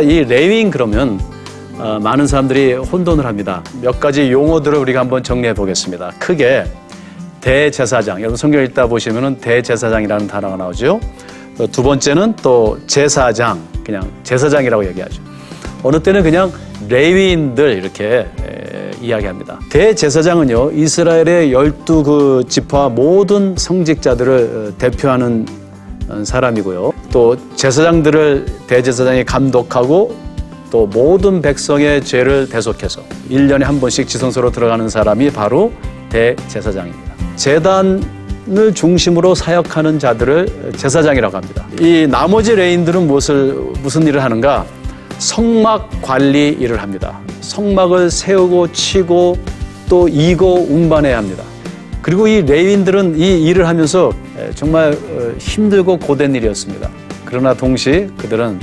이 레위인 그러면 어, 많은 사람들이 혼돈을 합니다. 몇 가지 용어들을 우리가 한번 정리해 보겠습니다. 크게 대제사장. 여러분 성경 읽다 보시면은 대제사장이라는 단어가 나오죠. 어, 두 번째는 또 제사장, 그냥 제사장이라고 얘기하죠. 어느 때는 그냥 레위인들 이렇게 에, 이야기합니다. 대제사장은요 이스라엘의 열두 그 지파 모든 성직자들을 어, 대표하는 어, 사람이고요. 또 제사장들을 대제사장이 감독하고 또 모든 백성의 죄를 대속해서 일년에한 번씩 지성소로 들어가는 사람이 바로 대제사장입니다. 재단을 중심으로 사역하는 자들을 제사장이라고 합니다. 이 나머지 레인들은 무엇을 무슨 일을 하는가? 성막 관리 일을 합니다. 성막을 세우고 치고 또 이고 운반해야 합니다. 그리고 이 레인들은 이 일을 하면서 정말 어, 힘들고 고된 일이었습니다. 그러나 동시에 그들은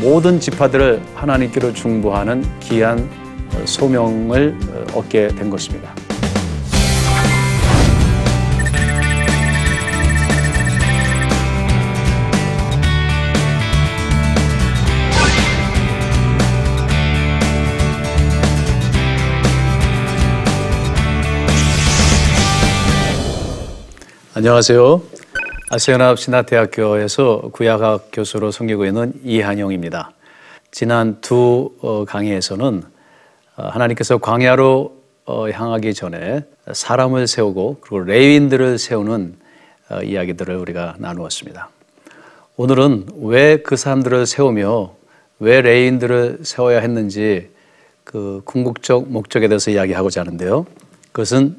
모든 지파들을 하나님께로 중보하는 귀한 어, 소명을 어, 얻게 된 것입니다. 안녕하세요. 아시아연합 신학대학교에서 구약학 교수로 섬기고 있는 이한용입니다. 지난 두 어, 강의에서는 어, 하나님께서 광야로 어, 향하기 전에 사람을 세우고 그리고 레위인들을 세우는 이야기들을 우리가 나누었습니다. 오늘은 왜 그 사람들을 세우며 왜 레위인들을 세워야 했는지 그 궁극적 목적에 대해서 이야기하고자 하는데요. 그것은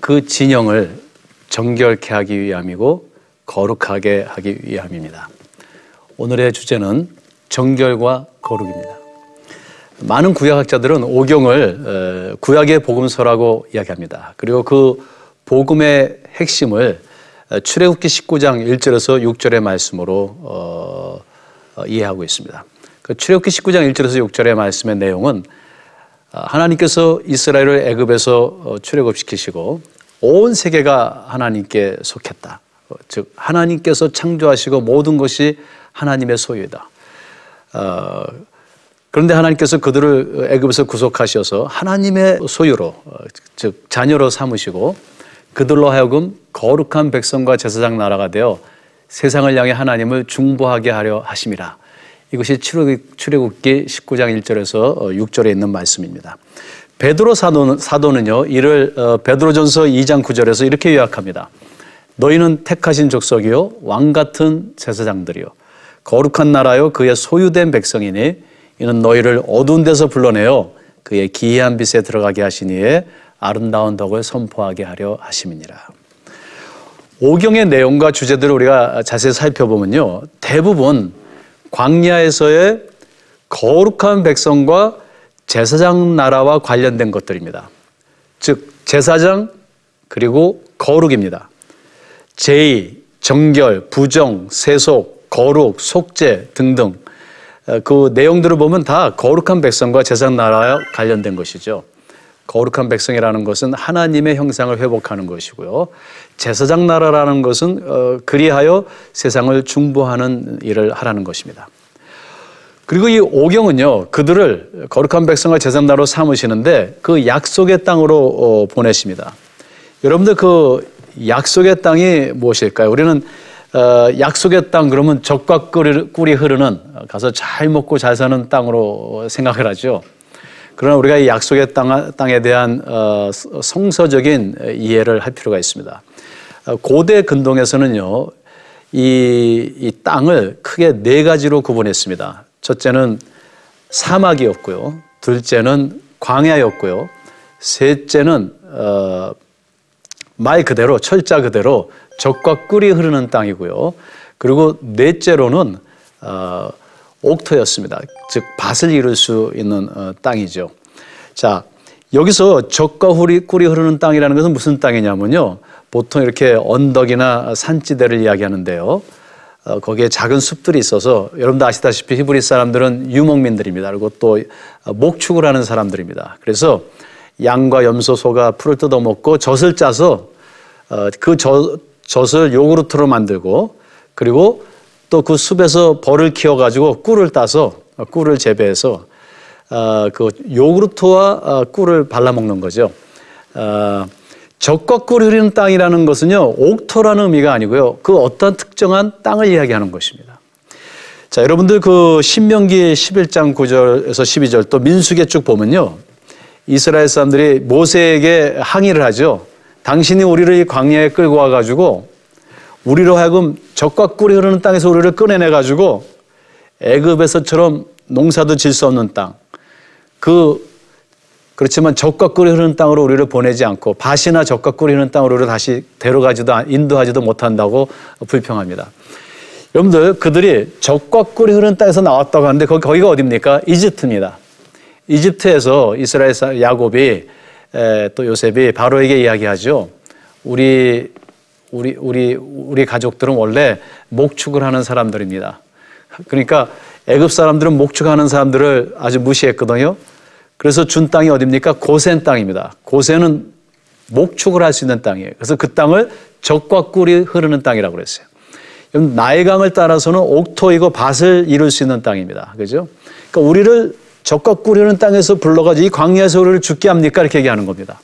그 진영을 정결케 하기 위함이고 거룩하게 하기 위함입니다. 오늘의 주제는 정결과 거룩입니다. 많은 구약학자들은 오경을 구약의 복음서라고 이야기합니다. 그리고 그 복음의 핵심을 출애굽기 19장 1절에서 6절의 말씀으로 어, 어, 이해하고 있습니다. 그 출애굽기 19장 1절에서 6절의 말씀의 내용은 어, 하나님께서 이스라엘을 애굽에서 출애굽시키시고 온 세계가 하나님께 속했다. 즉 하나님께서 창조하시고 모든 것이 하나님의 소유이다. 어, 그런데 하나님께서 그들을 애굽에서 구속하셔서 하나님의 소유로 어, 즉 자녀로 삼으시고 그들로 하여금 거룩한 백성과 제사장 나라가 되어 세상을 향해 하나님을 중보하게 하려 하심이라. 이것이 출애굽기 19장 1절에서 6절에 있는 말씀입니다. 베드로 사도는, 사도는요 이를 어, 베드로전서 2장 9절에서 이렇게 요약합니다. 너희는 택하신 족속이요 왕 같은 제사장들이요 거룩한 나라요 그의 소유된 백성이니 이는 너희를 어두운 데서 불러내어 그의 기이한 빛에 들어가게 하시니에 아름다운 덕을 선포하게 하려 하심이니라. 오경의 내용과 주제들을 우리가 자세히 살펴보면요 대부분 광야에서의 거룩한 백성과 제사장 나라와 관련된 것들입니다. 즉 제사장 그리고 거룩입니다. 제의, 정결, 부정, 세속, 거룩, 속죄 등등 어, 그 내용들을 보면 다 거룩한 백성과 제사장 나라와 관련된 것이죠. 거룩한 백성이라는 것은 하나님의 형상을 회복하는 것이고요. 제사장 나라라는 것은 어, 그리하여 세상을 중보하는 일을 하라는 것입니다. 그리고 이 오경은요, 그들을 거룩한 백성과 제사나로 삼으시는데 그 약속의 땅으로 어, 보내십니다. 여러분들 그 약속의 땅이 무엇일까요? 우리는 어, 약속의 땅 그러면 적과 꿀이 흐르는 가서 잘 먹고 잘 사는 땅으로 생각을 하죠. 그러나 우리가 이 약속의 땅, 땅에 대한 어, 성서적인 이해를 할 필요가 있습니다. 고대 근동에서는요, 이, 이 땅을 크게 네 가지로 구분했습니다. 첫째는 사막이었고요. 둘째는 광야였고요. 셋째는 어, 말 그대로 철자 그대로 적과 꿀이 흐르는 땅이고요. 그리고 넷째로는 어, 옥토였습니다. 즉 밭을 이룰 수 있는 어, 땅이죠. 자 여기서 적과 꿀이 흐르는 땅이라는 것은 무슨 땅이냐면요. 보통 이렇게 언덕이나 산지대를 이야기하는데요. 어, 거기에 작은 숲들이 있어서 여러분도 아시다시피 히브리 사람들은 유목민들입니다. 그리고 또 어, 목축을 하는 사람들입니다. 그래서 양과 염소, 소가 풀을 뜯어먹고 젖을 짜서 어, 그 젖, 젖을 요구르트로 만들고 그리고 또 그 숲에서 벌을 키워가지고 꿀을 따서 어, 꿀을 재배해서 어, 그 요구르트와 어, 꿀을 발라 먹는 거죠. 어, 적과 꿀이 흐르는 땅이라는 것은요 옥토라는 의미가 아니고요 그 어떤 특정한 땅을 이야기하는 것입니다. 자 여러분들 그 신명기 11장 9절에서 12절 또 민수기에 쭉 보면요 이스라엘 사람들이 모세에게 항의를 하죠. 당신이 우리를 이 광야에 끌고 와가지고 우리로 하여금 적과 꿀이 흐르는 땅에서 우리를 꺼내내가지고 애굽에서처럼 농사도 질 수 없는 땅, 그 그렇지만 적과 꿀이 흐르는 땅으로 우리를 보내지 않고 밭이나 적과 꿀이 흐르는 땅으로 우리를 다시 데려가지도 않- 인도하지도 못한다고 불평합니다. 여러분들 그들이 적과 꿀이 흐르는 땅에서 나왔다고 하는데 거기, 거기가 어디입니까? 이집트입니다. 이집트에서 이스라엘 사- 야곱이 에, 또 요셉이 바로에게 이야기하죠. 우리 우리 우리 우리 가족들은 원래 목축을 하는 사람들입니다. 그러니까 애굽 사람들은 목축하는 사람들을 아주 무시했거든요. 그래서 준 땅이 어디입니까? 고센 땅입니다. 고센은 목축을 할 수 있는 땅이에요. 그래서 그 땅을 적과 꿀이 흐르는 땅이라고 그랬어요. 나일강을 따라서는 옥토이고 밭을 이룰 수 있는 땅입니다. 그죠? 그러니까 우리를 적과 흐르는 땅에서 불러가지고 이 광야에서 우리를 죽게 합니까? 이렇게 얘기하는 겁니다.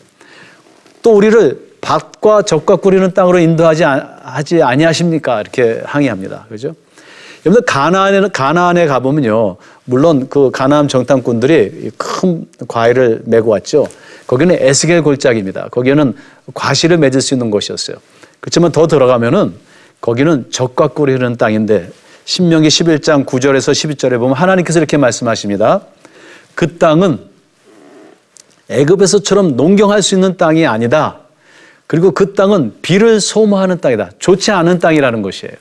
또 우리를 밭과 적과 꿀이는 땅으로 인도하지 아- 하지 아니하십니까? 이렇게 항의합니다. 그죠? 여러분들 가나안에 가나안에 가 보면요, 물론 그 가나안 정탐꾼들이 이큰 과일을 메고 왔죠. 거기는 에스겔 골짜기입니다. 거기는 과실을 맺을 수 있는 곳이었어요. 그렇지만 더 들어가면은 거기는 적과 흐르는 땅인데 신명기 11장 9절에서 12절에 보면 하나님께서 이렇게 말씀하십니다. 그 땅은 애굽에서처럼 농경할 수 있는 땅이 아니다. 그리고 그 땅은 비를 소모하는 땅이다. 좋지 않은 땅이라는 것이에요.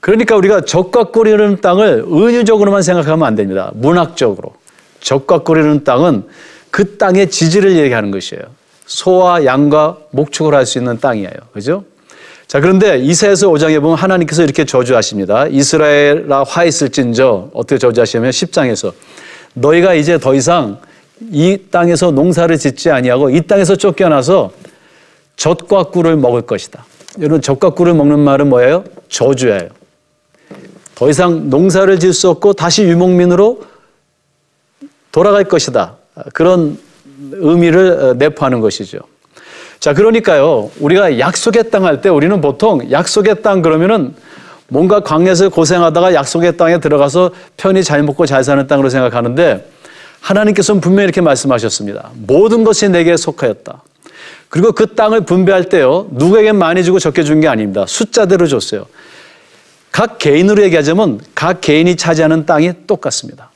그러니까 우리가 적과 꿀이는 땅을 은유적으로만 생각하면 안 됩니다. 문학적으로. 적과 꿀이는 땅은 그 땅의 지지를 얘기하는 것이에요. 소와 양과 목축을 할 수 있는 땅이에요. 그죠? 자, 그런데 이사에서 5장에 보면 하나님께서 이렇게 저주하십니다. 이스라엘아 화 있을진저 어떻게 저주하시냐면 10장에서 너희가 이제 더 이상 이 땅에서 농사를 짓지 아니하고 이 땅에서 쫓겨나서 젖과 꿀을 먹을 것이다. 여러분 젖과 꿀을 먹는 말은 뭐예요? 저주예요. 더 이상 농사를 지을 수 없고 다시 유목민으로 돌아갈 것이다. 그런 의미를 어, 내포하는 것이죠. 자, 그러니까요, 우리가 약속의 땅 할 때 우리는 보통 약속의 땅 그러면은 뭔가 광야에서 고생하다가 약속의 땅에 들어가서 편히 잘 먹고 잘 사는 땅으로 생각하는데 하나님께서는 분명히 이렇게 말씀하셨습니다. 모든 것이 내게 속하였다. 그리고 그 땅을 분배할 때요, 누구에게 많이 주고 적게 준 게 아닙니다. 숫자대로 줬어요. 각 개인으로 얘기하자면 각 개인이 차지하는 땅이 똑같습니다.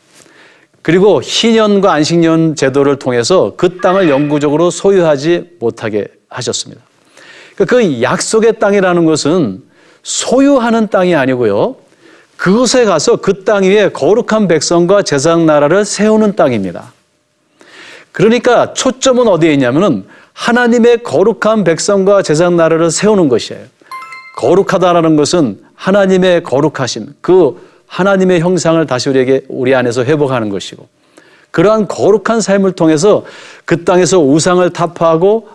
그리고 희년과 안식년 제도를 통해서 그 땅을 영구적으로 소유하지 못하게 하셨습니다. 그러니까 그 약속의 땅이라는 것은 소유하는 땅이 아니고요. 그곳에 가서 그 땅 위에 거룩한 백성과 제사장 나라를 세우는 땅입니다. 그러니까 초점은 어디에 있냐면은 하나님의 거룩한 백성과 제사장 나라를 세우는 것이에요. 거룩하다라는 것은 하나님의 거룩하심, 그 하나님의 형상을 다시 우리에게 우리 안에서 회복하는 것이고 그러한 거룩한 삶을 통해서 그 땅에서 우상을 타파하고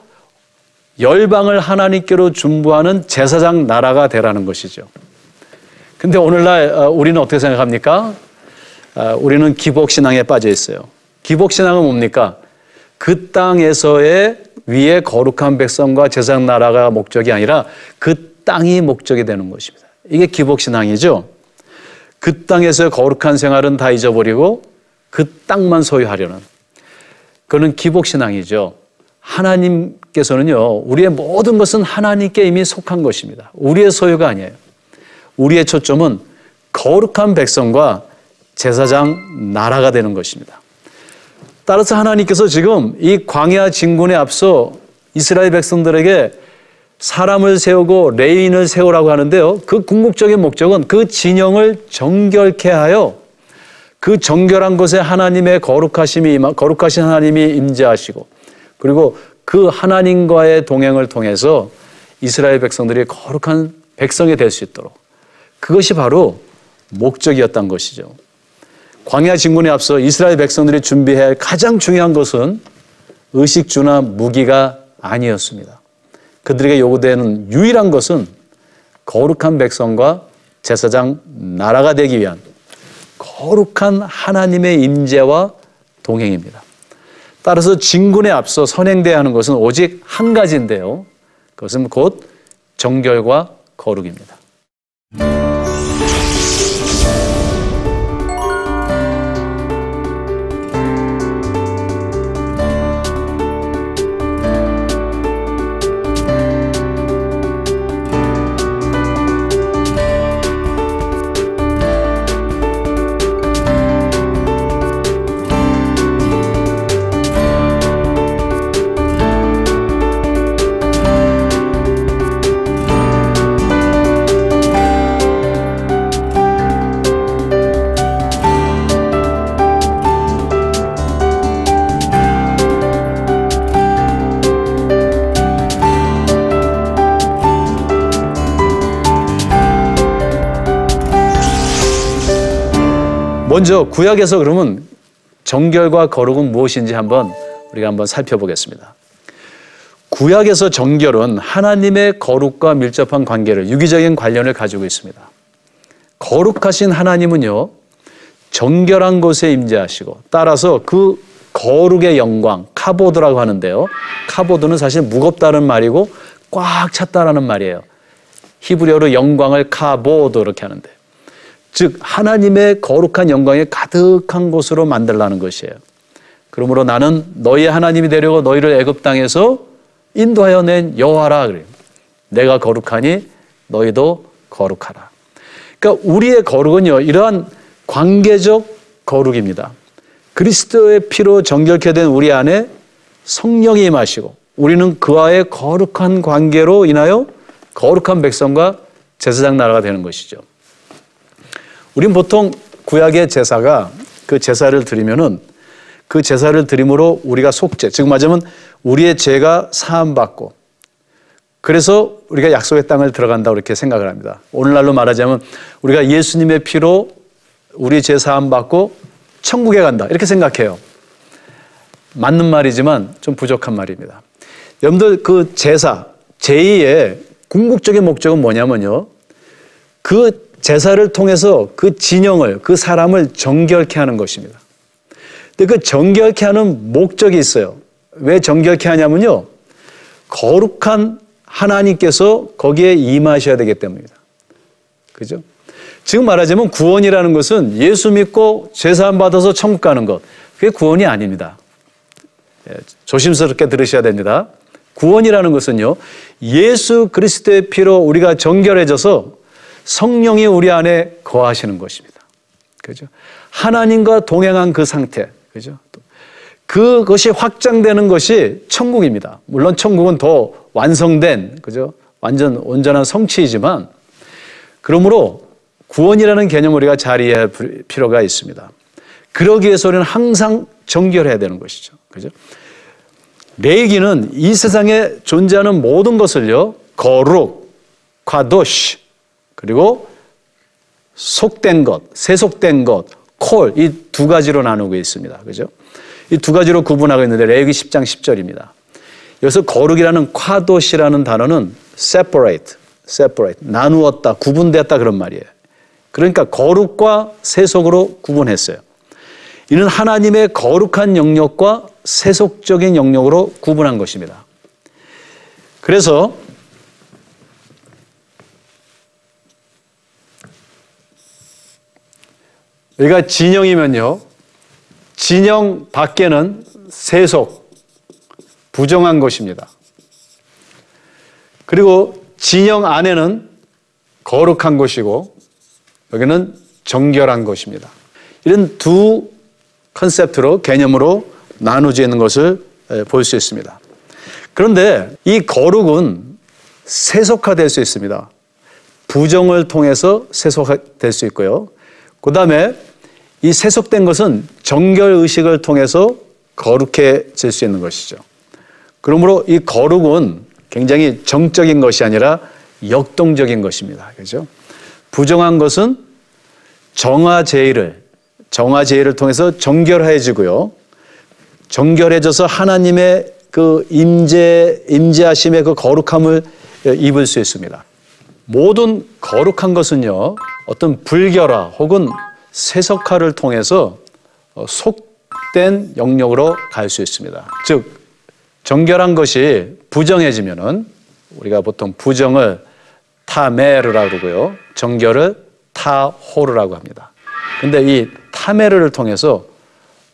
열방을 하나님께로 중부하는 제사장 나라가 되라는 것이죠. 근데 오늘날 어, 우리는 어떻게 생각합니까? 어, 우리는 기복신앙에 빠져 있어요. 기복신앙은 뭡니까? 그 땅에서의 위에 거룩한 백성과 제사장 나라가 목적이 아니라 그 땅이 목적이 되는 것입니다. 이게 기복신앙이죠. 그 땅에서의 거룩한 생활은 다 잊어버리고 그 땅만 소유하려는 그는 기복신앙이죠. 하나님께서는요, 우리의 모든 것은 하나님께 이미 속한 것입니다. 우리의 소유가 아니에요. 우리의 초점은 거룩한 백성과 제사장 나라가 되는 것입니다. 따라서 하나님께서 지금 이 광야 진군에 앞서 이스라엘 백성들에게 사람을 세우고 레인을 세우라고 하는데요. 그 궁극적인 목적은 그 진영을 정결케 하여 그 정결한 곳에 하나님의 거룩하심이 거룩하신 하나님이 임재하시고 그리고 그 하나님과의 동행을 통해서 이스라엘 백성들이 거룩한 백성이 될 수 있도록 그것이 바로 목적이었던 것이죠. 광야 진군에 앞서 이스라엘 백성들이 준비해야 할 가장 중요한 것은 의식주나 무기가 아니었습니다. 그들에게 요구되는 유일한 것은 거룩한 백성과 제사장 나라가 되기 위한 거룩한 하나님의 임재와 동행입니다. 따라서 진군에 앞서 선행돼야 하는 것은 오직 한 가지인데요. 그것은 곧 정결과 거룩입니다. 먼저 구약에서 그러면 정결과 거룩은 무엇인지 한번 우리가 한번 살펴보겠습니다. 구약에서 정결은 하나님의 거룩과 밀접한 관계를 유기적인 관련을 가지고 있습니다. 거룩하신 하나님은요 정결한 곳에 임재하시고 따라서 그 거룩의 영광 카보드라고 하는데요. 카보드는 사실 무겁다는 말이고 꽉 찼다라는 말이에요. 히브리어로 영광을 카보드 이렇게 하는데 즉 하나님의 거룩한 영광에 가득한 곳으로 만들라는 것이에요. 그러므로 나는 너희 하나님이 되려고 너희를 애굽 땅에서 인도하여 낸 여호와라 그래요. 내가 거룩하니 너희도 거룩하라. 그러니까 우리의 거룩은요 이러한 관계적 거룩입니다. 그리스도의 피로 정결케 된 우리 안에 성령이 임하시고 우리는 그와의 거룩한 관계로 인하여 거룩한 백성과 제사장 나라가 되는 것이죠. 우린 보통 구약의 제사가 그 제사를 드리면은 그 제사를 드림으로 우리가 속죄, 즉 말하자면 우리의 죄가 사함받고 그래서 우리가 약속의 땅을 들어간다 이렇게 생각을 합니다. 오늘날로 말하자면 우리가 예수님의 피로 우리 죄 사함받고 천국에 간다 이렇게 생각해요. 맞는 말이지만 좀 부족한 말입니다. 여러분들 그 제사, 제2의 궁극적인 목적은 뭐냐면요. 그 제사를 통해서 그 진영을, 그 사람을 정결케 하는 것입니다. 근데 그 정결케 하는 목적이 있어요. 왜 정결케 하냐면요. 거룩한 하나님께서 거기에 임하셔야 되기 때문입니다. 그죠? 지금 말하자면 구원이라는 것은 예수 믿고 제사함 받아서 천국 가는 것. 그게 구원이 아닙니다. 예, 조심스럽게 들으셔야 됩니다. 구원이라는 것은요. 예수 그리스도의 피로 우리가 정결해져서 성령이 우리 안에 거하시는 것입니다. 그죠? 하나님과 동행한 그 상태. 그죠? 그것이 확장되는 것이 천국입니다. 물론 천국은 더 완성된, 그죠? 완전 온전한 성취이지만, 그러므로 구원이라는 개념을 우리가 잘 이해할 필요가 있습니다. 그러기 위해서 우리는 항상 정결해야 되는 것이죠. 그죠? 레이기는 이 세상에 존재하는 모든 것을요, 거룩, 과도시, 그리고 속된 것, 세속된 것, 콜, 이 두 가지로 나누고 있습니다. 그죠? 이 두 가지로 구분하고 있는데, 레위기 10장 10절입니다. 여기서 거룩이라는 콰도시라는 단어는 separate, separate, 나누었다, 구분되었다 그런 말이에요. 그러니까 거룩과 세속으로 구분했어요. 이는 하나님의 거룩한 영역과 세속적인 영역으로 구분한 것입니다. 그래서 여기가 진영이면요. 진영 밖에는 세속, 부정한 것입니다. 그리고 진영 안에는 거룩한 것이고 여기는 정결한 것입니다. 이런 두 컨셉트로 개념으로 나누어져 있는 것을 볼 수 있습니다. 그런데 이 거룩은 세속화될 수 있습니다. 부정을 통해서 세속화될 수 있고요. 그 다음에 이 세속된 것은 정결 의식을 통해서 거룩해질 수 있는 것이죠. 그러므로 이 거룩은 굉장히 정적인 것이 아니라 역동적인 것입니다. 그죠? 부정한 것은 정화제의를, 정화제의를 통해서 정결해지고요. 정결해져서 하나님의 그 임재, 임재하심의 그 거룩함을 입을 수 있습니다. 모든 거룩한 것은요, 어떤 불결화 혹은 세석화를 통해서 어, 속된 영역으로 갈 수 있습니다. 즉, 정결한 것이 부정해지면은 우리가 보통 부정을 타메르라고 그러고요. 정결을 타호르라고 합니다. 근데 이 타메르를 통해서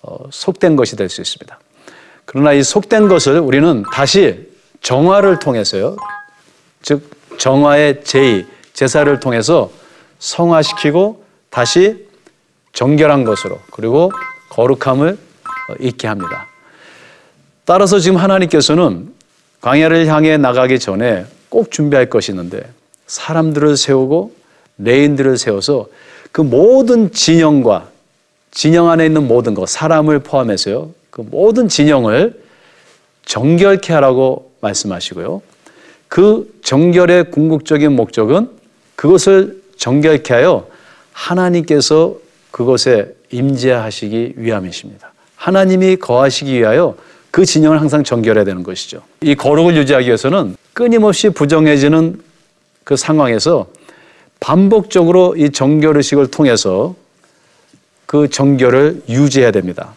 어, 속된 것이 될 수 있습니다. 그러나 이 속된 것을 우리는 다시 정화를 통해서요. 즉 정화의 제의, 제사를 통해서 성화시키고 다시 정결한 것으로 그리고 거룩함을 어, 잊게 합니다. 따라서 지금 하나님께서는 광야를 향해 나가기 전에 꼭 준비할 것이 있는데 사람들을 세우고 레인들을 세워서 그 모든 진영과 진영 안에 있는 모든 것, 사람을 포함해서요. 그 모든 진영을 정결케 하라고 말씀하시고요. 그 정결의 궁극적인 목적은 그것을 정결케 하여 하나님께서 그것에 임재하시기 위함이십니다. 하나님이 거하시기 위하여 그 진영을 항상 정결해야 되는 것이죠. 이 거룩을 유지하기 위해서는 끊임없이 부정해지는 그 상황에서 반복적으로 이 정결 의식을 통해서 그 정결을 유지해야 됩니다.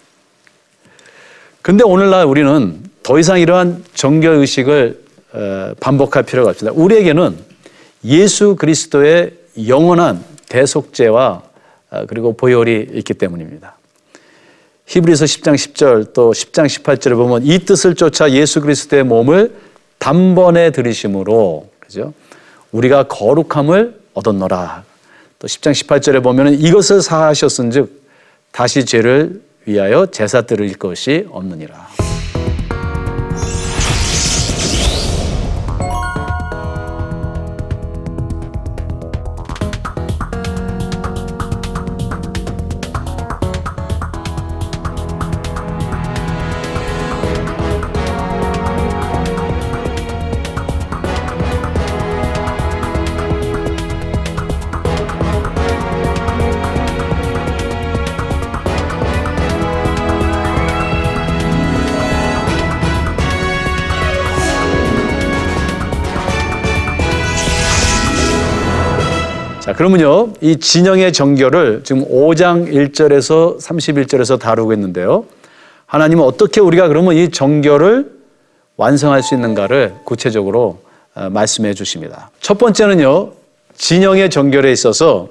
근데 오늘날 우리는 더 이상 이러한 정결 의식을 어, 반복할 필요가 없습니다. 우리에게는 예수 그리스도의 영원한 대속죄와 어, 그리고 보혈이 있기 때문입니다. 히브리서 10장 10절 또 10장 18절을 보면 이 뜻을 쫓아 예수 그리스도의 몸을 단번에 들이심으로 그죠? 우리가 거룩함을 얻었노라. 또 10장 18절에 보면 이것을 사하셨은즉 다시 죄를 위하여 제사 드릴 것이 없느니라. 자, 그러면요. 이 진영의 정결을 지금 5장 1절에서 31절에서 다루고 있는데요. 하나님은 어떻게 우리가 그러면 이 정결을 완성할 수 있는가를 구체적으로 어, 말씀해 주십니다. 첫 번째는요. 진영의 정결에 있어서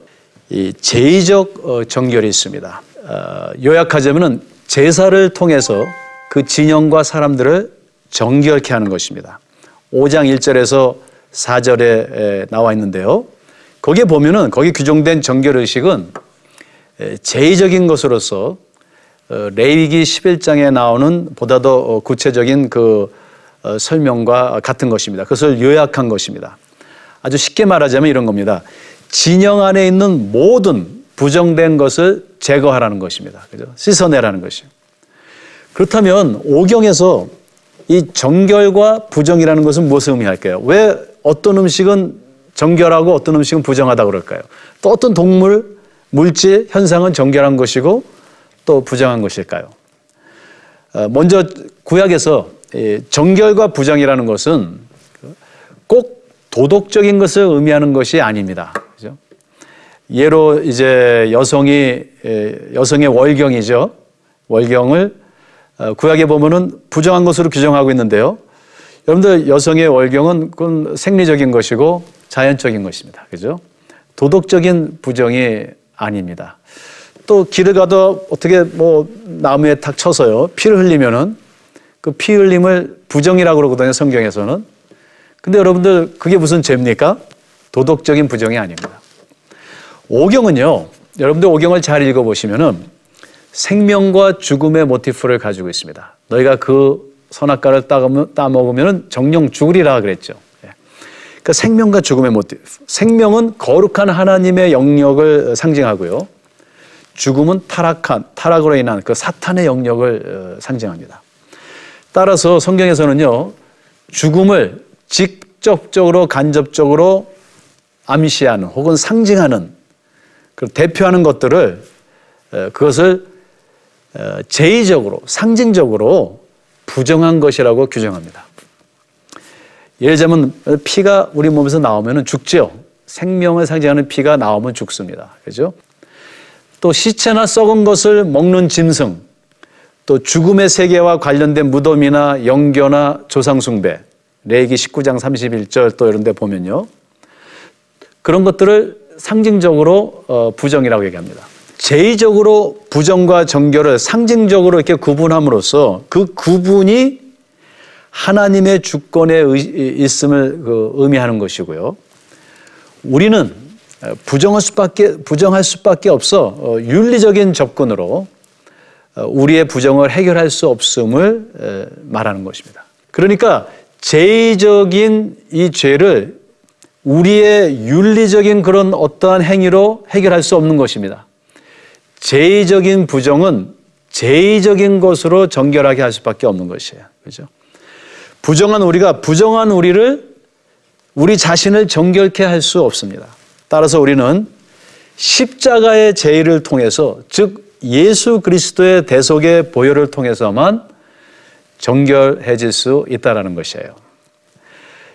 이 제의적 어, 정결이 있습니다. 어, 요약하자면은 제사를 통해서 그 진영과 사람들을 정결케 하는 것입니다. 5장 1절에서 4절에 나와 있는데요. 거기에 보면은 거기 규정된 정결 의식은 제의적인 것으로서 어, 레위기 11장에 나오는 보다 더 어, 구체적인 그 어, 설명과 같은 것입니다. 그것을 요약한 것입니다. 아주 쉽게 말하자면 이런 겁니다. 진영 안에 있는 모든 부정된 것을 제거하라는 것입니다. 그죠? 씻어내라는 것이요. 그렇다면 오경에서 이 정결과 부정이라는 것은 무엇을 의미할까요? 왜 어떤 음식은 정결하고 어떤 음식은 부정하다 그럴까요? 또 어떤 동물, 물질, 현상은 정결한 것이고 또 부정한 것일까요? 어, 먼저 구약에서 정결과 부정이라는 것은 꼭 도덕적인 것을 의미하는 것이 아닙니다. 그죠? 예로 이제 여성이 여성의 월경이죠. 월경을 어, 구약에 보면은 부정한 것으로 규정하고 있는데요. 여러분들 여성의 월경은 그건 생리적인 것이고 자연적인 것입니다. 그죠? 도덕적인 부정이 아닙니다. 또 길을 가도 어떻게 뭐 나무에 탁 쳐서요. 피를 흘리면은 그 피 흘림을 부정이라고 그러거든요. 성경에서는. 근데 여러분들 그게 무슨 죄입니까? 도덕적인 부정이 아닙니다. 오경은요. 여러분들 오경을 잘 읽어 보시면은 생명과 죽음의 모티프를 가지고 있습니다. 너희가 그 선악과를 따먹으면 정령 죽으리라 그랬죠. 그러니까 생명과 죽음의 모티브. 생명은 거룩한 하나님의 영역을 상징하고요. 죽음은 타락한, 타락으로 인한 그 사탄의 영역을 어, 상징합니다. 따라서 성경에서는요, 죽음을 직접적으로 간접적으로 암시하는 혹은 상징하는 그 대표하는 것들을 어, 그것을 어, 제의적으로 상징적으로 부정한 것이라고 규정합니다. 예를 들자면 피가 우리 몸에서 나오면 죽죠. 생명을 상징하는 피가 나오면 죽습니다. 그죠? 또 시체나 썩은 것을 먹는 짐승, 또 죽음의 세계와 관련된 무덤이나 영교나 조상숭배, 레기 19장 31절 또 이런 데 보면요. 그런 것들을 상징적으로 어, 부정이라고 얘기합니다. 제의적으로 부정과 정결을 상징적으로 이렇게 구분함으로써 그 구분이 하나님의 주권에 있음을 그 의미하는 것이고요. 우리는 부정할 수밖에 부정할 수밖에 없어 어, 윤리적인 접근으로 어, 우리의 부정을 해결할 수 없음을 말하는 것입니다. 그러니까 제의적인 이 죄를 우리의 윤리적인 그런 어떠한 행위로 해결할 수 없는 것입니다. 제의적인 부정은 제의적인 것으로 정결하게 할 수밖에 없는 것이에요. 그죠? 부정한 우리가 부정한 우리를 우리 자신을 정결케 할 수 없습니다. 따라서 우리는 십자가의 제의를 통해서 즉 예수 그리스도의 대속의 보혈을 통해서만 정결해질 수 있다라는 것이에요.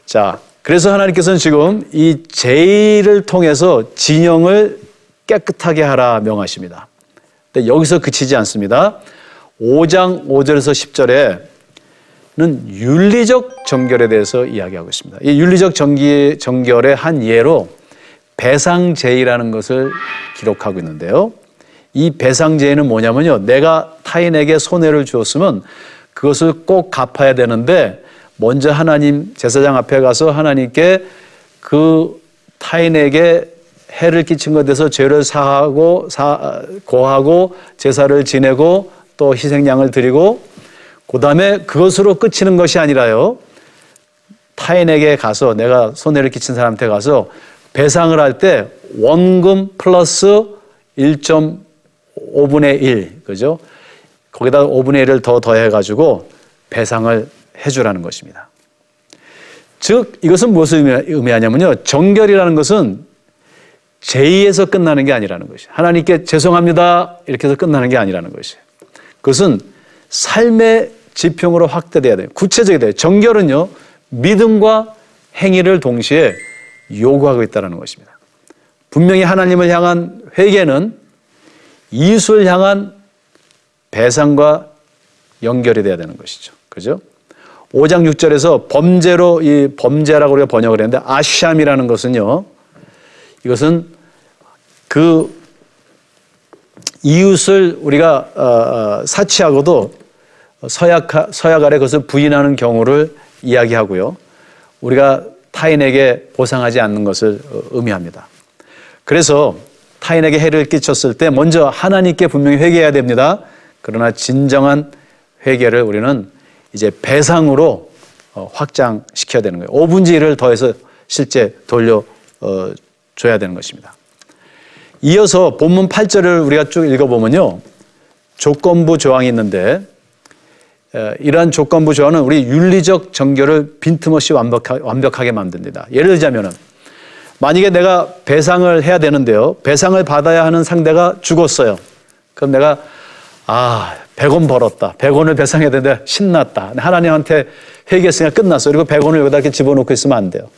자, 그래서 하나님께서는 지금 이 제의를 통해서 진영을 깨끗하게 하라 명하십니다. 근데 여기서 그치지 않습니다. 5장 5절에서 10절에는 윤리적 정결에 대해서 이야기하고 있습니다. 이 윤리적 정기, 정결의 한 예로 배상제의라는 것을 기록하고 있는데요. 이 배상제의는 뭐냐면요. 내가 타인에게 손해를 주었으면 그것을 꼭 갚아야 되는데 먼저 하나님 제사장 앞에 가서 하나님께 그 타인에게 해를 끼친 것에 대해서 죄를 사하고 사, 고하고 제사를 지내고 또 희생양을 드리고 그다음에 그것으로 끝이는 것이 아니라요. 타인에게 가서 내가 손해를 끼친 사람한테 가서 배상을 할 때 원금 플러스 1.5분의 1 그죠? 거기다 5분의 1을 더 더해 가지고 배상을 해 주라는 것입니다. 즉 이것은 무엇을 의미하냐면요. 정결이라는 것은 제의에서 끝나는 게 아니라는 것이에요. 하나님께 죄송합니다 이렇게 해서 끝나는 게 아니라는 것이에요. 그것은 삶의 지평으로 확대돼야 돼요. 구체적이 돼요. 정결은요. 믿음과 행위를 동시에 요구하고 있다는 것입니다. 분명히 하나님을 향한 회개는 이웃을 향한 배상과 연결이 돼야 되는 것이죠. 그죠? 5장 6절에서 범죄로 이 범죄라고 우리가 번역을 했는데 아샴이라는 것은요. 이것은 그 이웃을 우리가 어, 어, 사치하고도 서약 서약 아래 그것을 부인하는 경우를 이야기하고요. 우리가 타인에게 보상하지 않는 것을 어, 의미합니다. 그래서 타인에게 해를 끼쳤을 때 먼저 하나님께 분명히 회개해야 됩니다. 그러나 진정한 회개를 우리는 이제 배상으로 어, 확장시켜야 되는 거예요. 5분의 1을 더해서 실제 돌려 어, 줘야 되는 것입니다. 이어서 본문 8절을 우리가 쭉 읽어보면요. 조건부 조항이 있는데 이러한 조건부 조항은 우리 윤리적 정결을 빈틈없이 완벽하, 완벽하 게 만듭니다. 예를 들자면은 만약에 내가 배상을 해야 되는데요. 배상을 받아야 하는 상대가 죽었어요. 그럼 내가 아, 100원 벌었다. 100원을 배상해야 되는데 신났다. 하나님한테 회개했으니까 끝났어. 그리고 100원을 여기다 이렇게 집어넣고 있으면 안 돼요.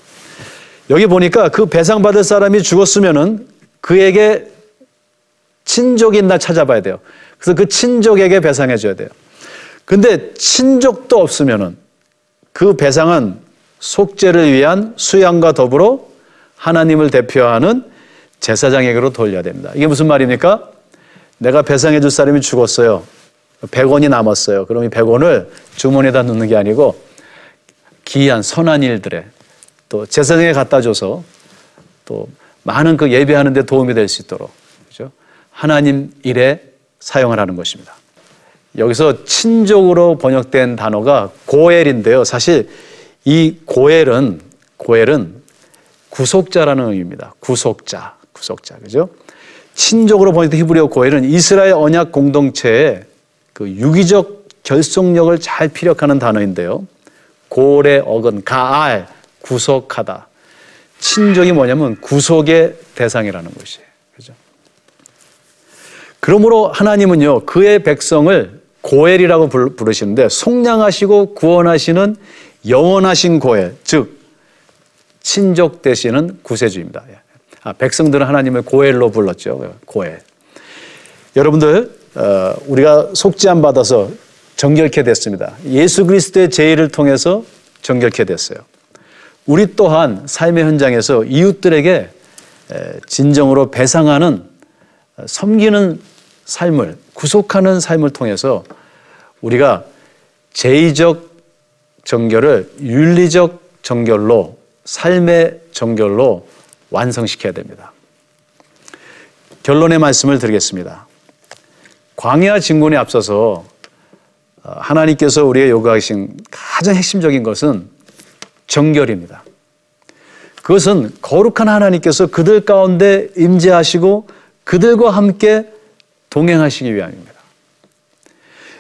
여기 보니까 그 배상받을 사람이 죽었으면은 그에게 친족이 있나 찾아봐야 돼요. 그래서 그 친족에게 배상해 줘야 돼요. 근데 친족도 없으면은 그 배상은 속죄를 위한 수양과 더불어 하나님을 대표하는 제사장에게로 돌려야 됩니다. 이게 무슨 말입니까? 내가 배상해 줄 사람이 죽었어요. 100원이 남았어요. 그럼 이 100원을 주머니에다 넣는 게 아니고 기이한 선한 일들에 또 제사장에 갖다 줘서 또 많은 그 예배하는 데 도움이 될 수 있도록 그죠? 하나님 일에 사용을 하는 것입니다. 여기서 친족으로 번역된 단어가 고엘인데요. 사실 이 고엘은 고엘은 구속자라는 의미입니다. 구속자, 구속자, 그죠? 친족으로 번역된 히브리어 고엘은 이스라엘 언약 공동체의 그 유기적 결속력을 잘 피력하는 단어인데요. 고의 어근, 가알, 구속하다. 친족이 뭐냐면 구속의 대상이라는 것이에요. 그죠? 그러므로 하나님은요, 그의 백성을 고엘이라고 부르시는데, 속량하시고 구원하시는 영원하신 고엘, 즉, 친족 되시는 구세주입니다. 예. 아, 백성들은 하나님을 고엘로 불렀죠. 고엘. 여러분들 어, 우리가 속죄함 받아서 정결케 됐습니다. 예수 그리스도의 제의를 통해서 정결케 됐어요. 우리 또한 삶의 현장에서 이웃들에게 진정으로 배상하는 어, 섬기는 삶을 구속하는 삶을 통해서 우리가 제의적 정결을 윤리적 정결로 삶의 정결로 완성시켜야 됩니다. 결론의 말씀을 드리겠습니다. 광야 진군에 앞서서 어, 하나님께서 우리의 요구하신 가장 핵심적인 것은 정결입니다. 그것은 거룩한 하나님께서 그들 가운데 임재하시고 그들과 함께 동행하시기 위함입니다.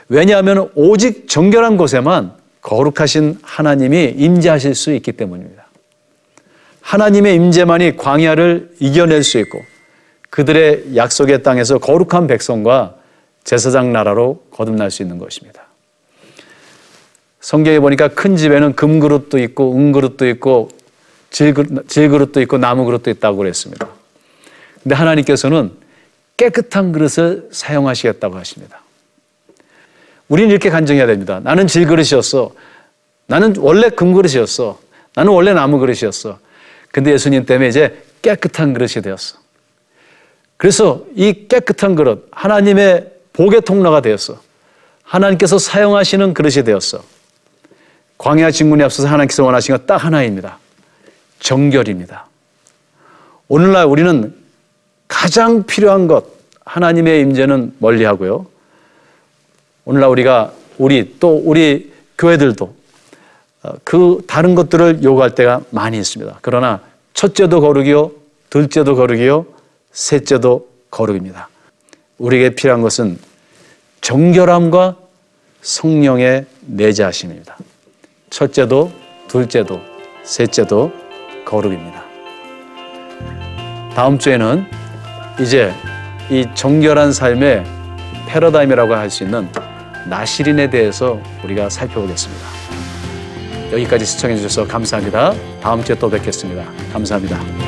왜냐하면 오직 정결한 곳에만 거룩하신 하나님이 임재하실 수 있기 때문입니다. 하나님의 임재만이 광야를 이겨낼 수 있고 그들의 약속의 땅에서 거룩한 백성과 제사장 나라로 거듭날 수 있는 것입니다. 성경에 보니까 큰 집에는 금그릇도 있고 은그릇도 있고 질그릇도 있고 나무 그릇도 있다고 그랬습니다. 근데 하나님께서는 깨끗한 그릇을 사용하시겠다고 하십니다. 우리는 이렇게 간증해야 됩니다. 나는 질그릇이었어. 나는 원래 금그릇이었어. 나는 원래 나무 그릇이었어. 근데 예수님 때문에 이제 깨끗한 그릇이 되었어. 그래서 이 깨끗한 그릇, 하나님의 복의 통로가 되었어. 하나님께서 사용하시는 그릇이 되었어. 광야 진군에 앞서서 하나님께서 원하신 것 딱 하나입니다. 정결입니다. 오늘날 우리는 가장 필요한 것, 하나님의 임재는 멀리 하고요. 오늘날 우리가 우리 또 우리 교회들도 어, 그 다른 것들을 요구할 때가 많이 있습니다. 그러나 첫째도 거룩이요, 둘째도 거룩이요, 셋째도 거룩입니다. 우리에게 필요한 것은 정결함과 성령의 내재하심입니다. 첫째도, 둘째도, 셋째도 거룩입니다. 다음 주에는 이제 이 정결한 삶의 패러다임이라고 할 수 있는 나시린에 대해서 우리가 살펴보겠습니다. 여기까지 시청해 주셔서 감사합니다. 다음 주에 또 뵙겠습니다. 감사합니다.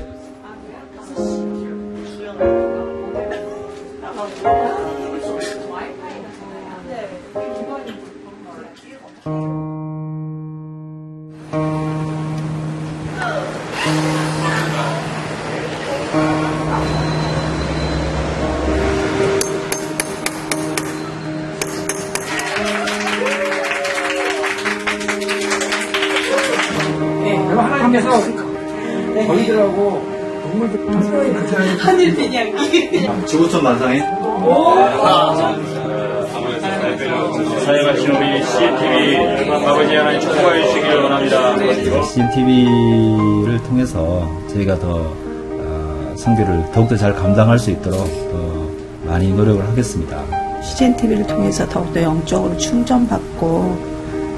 저희들하고 동물들 하늘 비냥기. 지구촌 만상에 사용하신 우리 CNTV 아버지 하나님 축복하여 주시길 원합니다. CNTV를 통해서 저희가 더 어, 성교를 더욱더 잘 감당할 수 있도록 더 많이 노력을 하겠습니다. CGN TV를 통해서 더욱더 영적으로 충전받고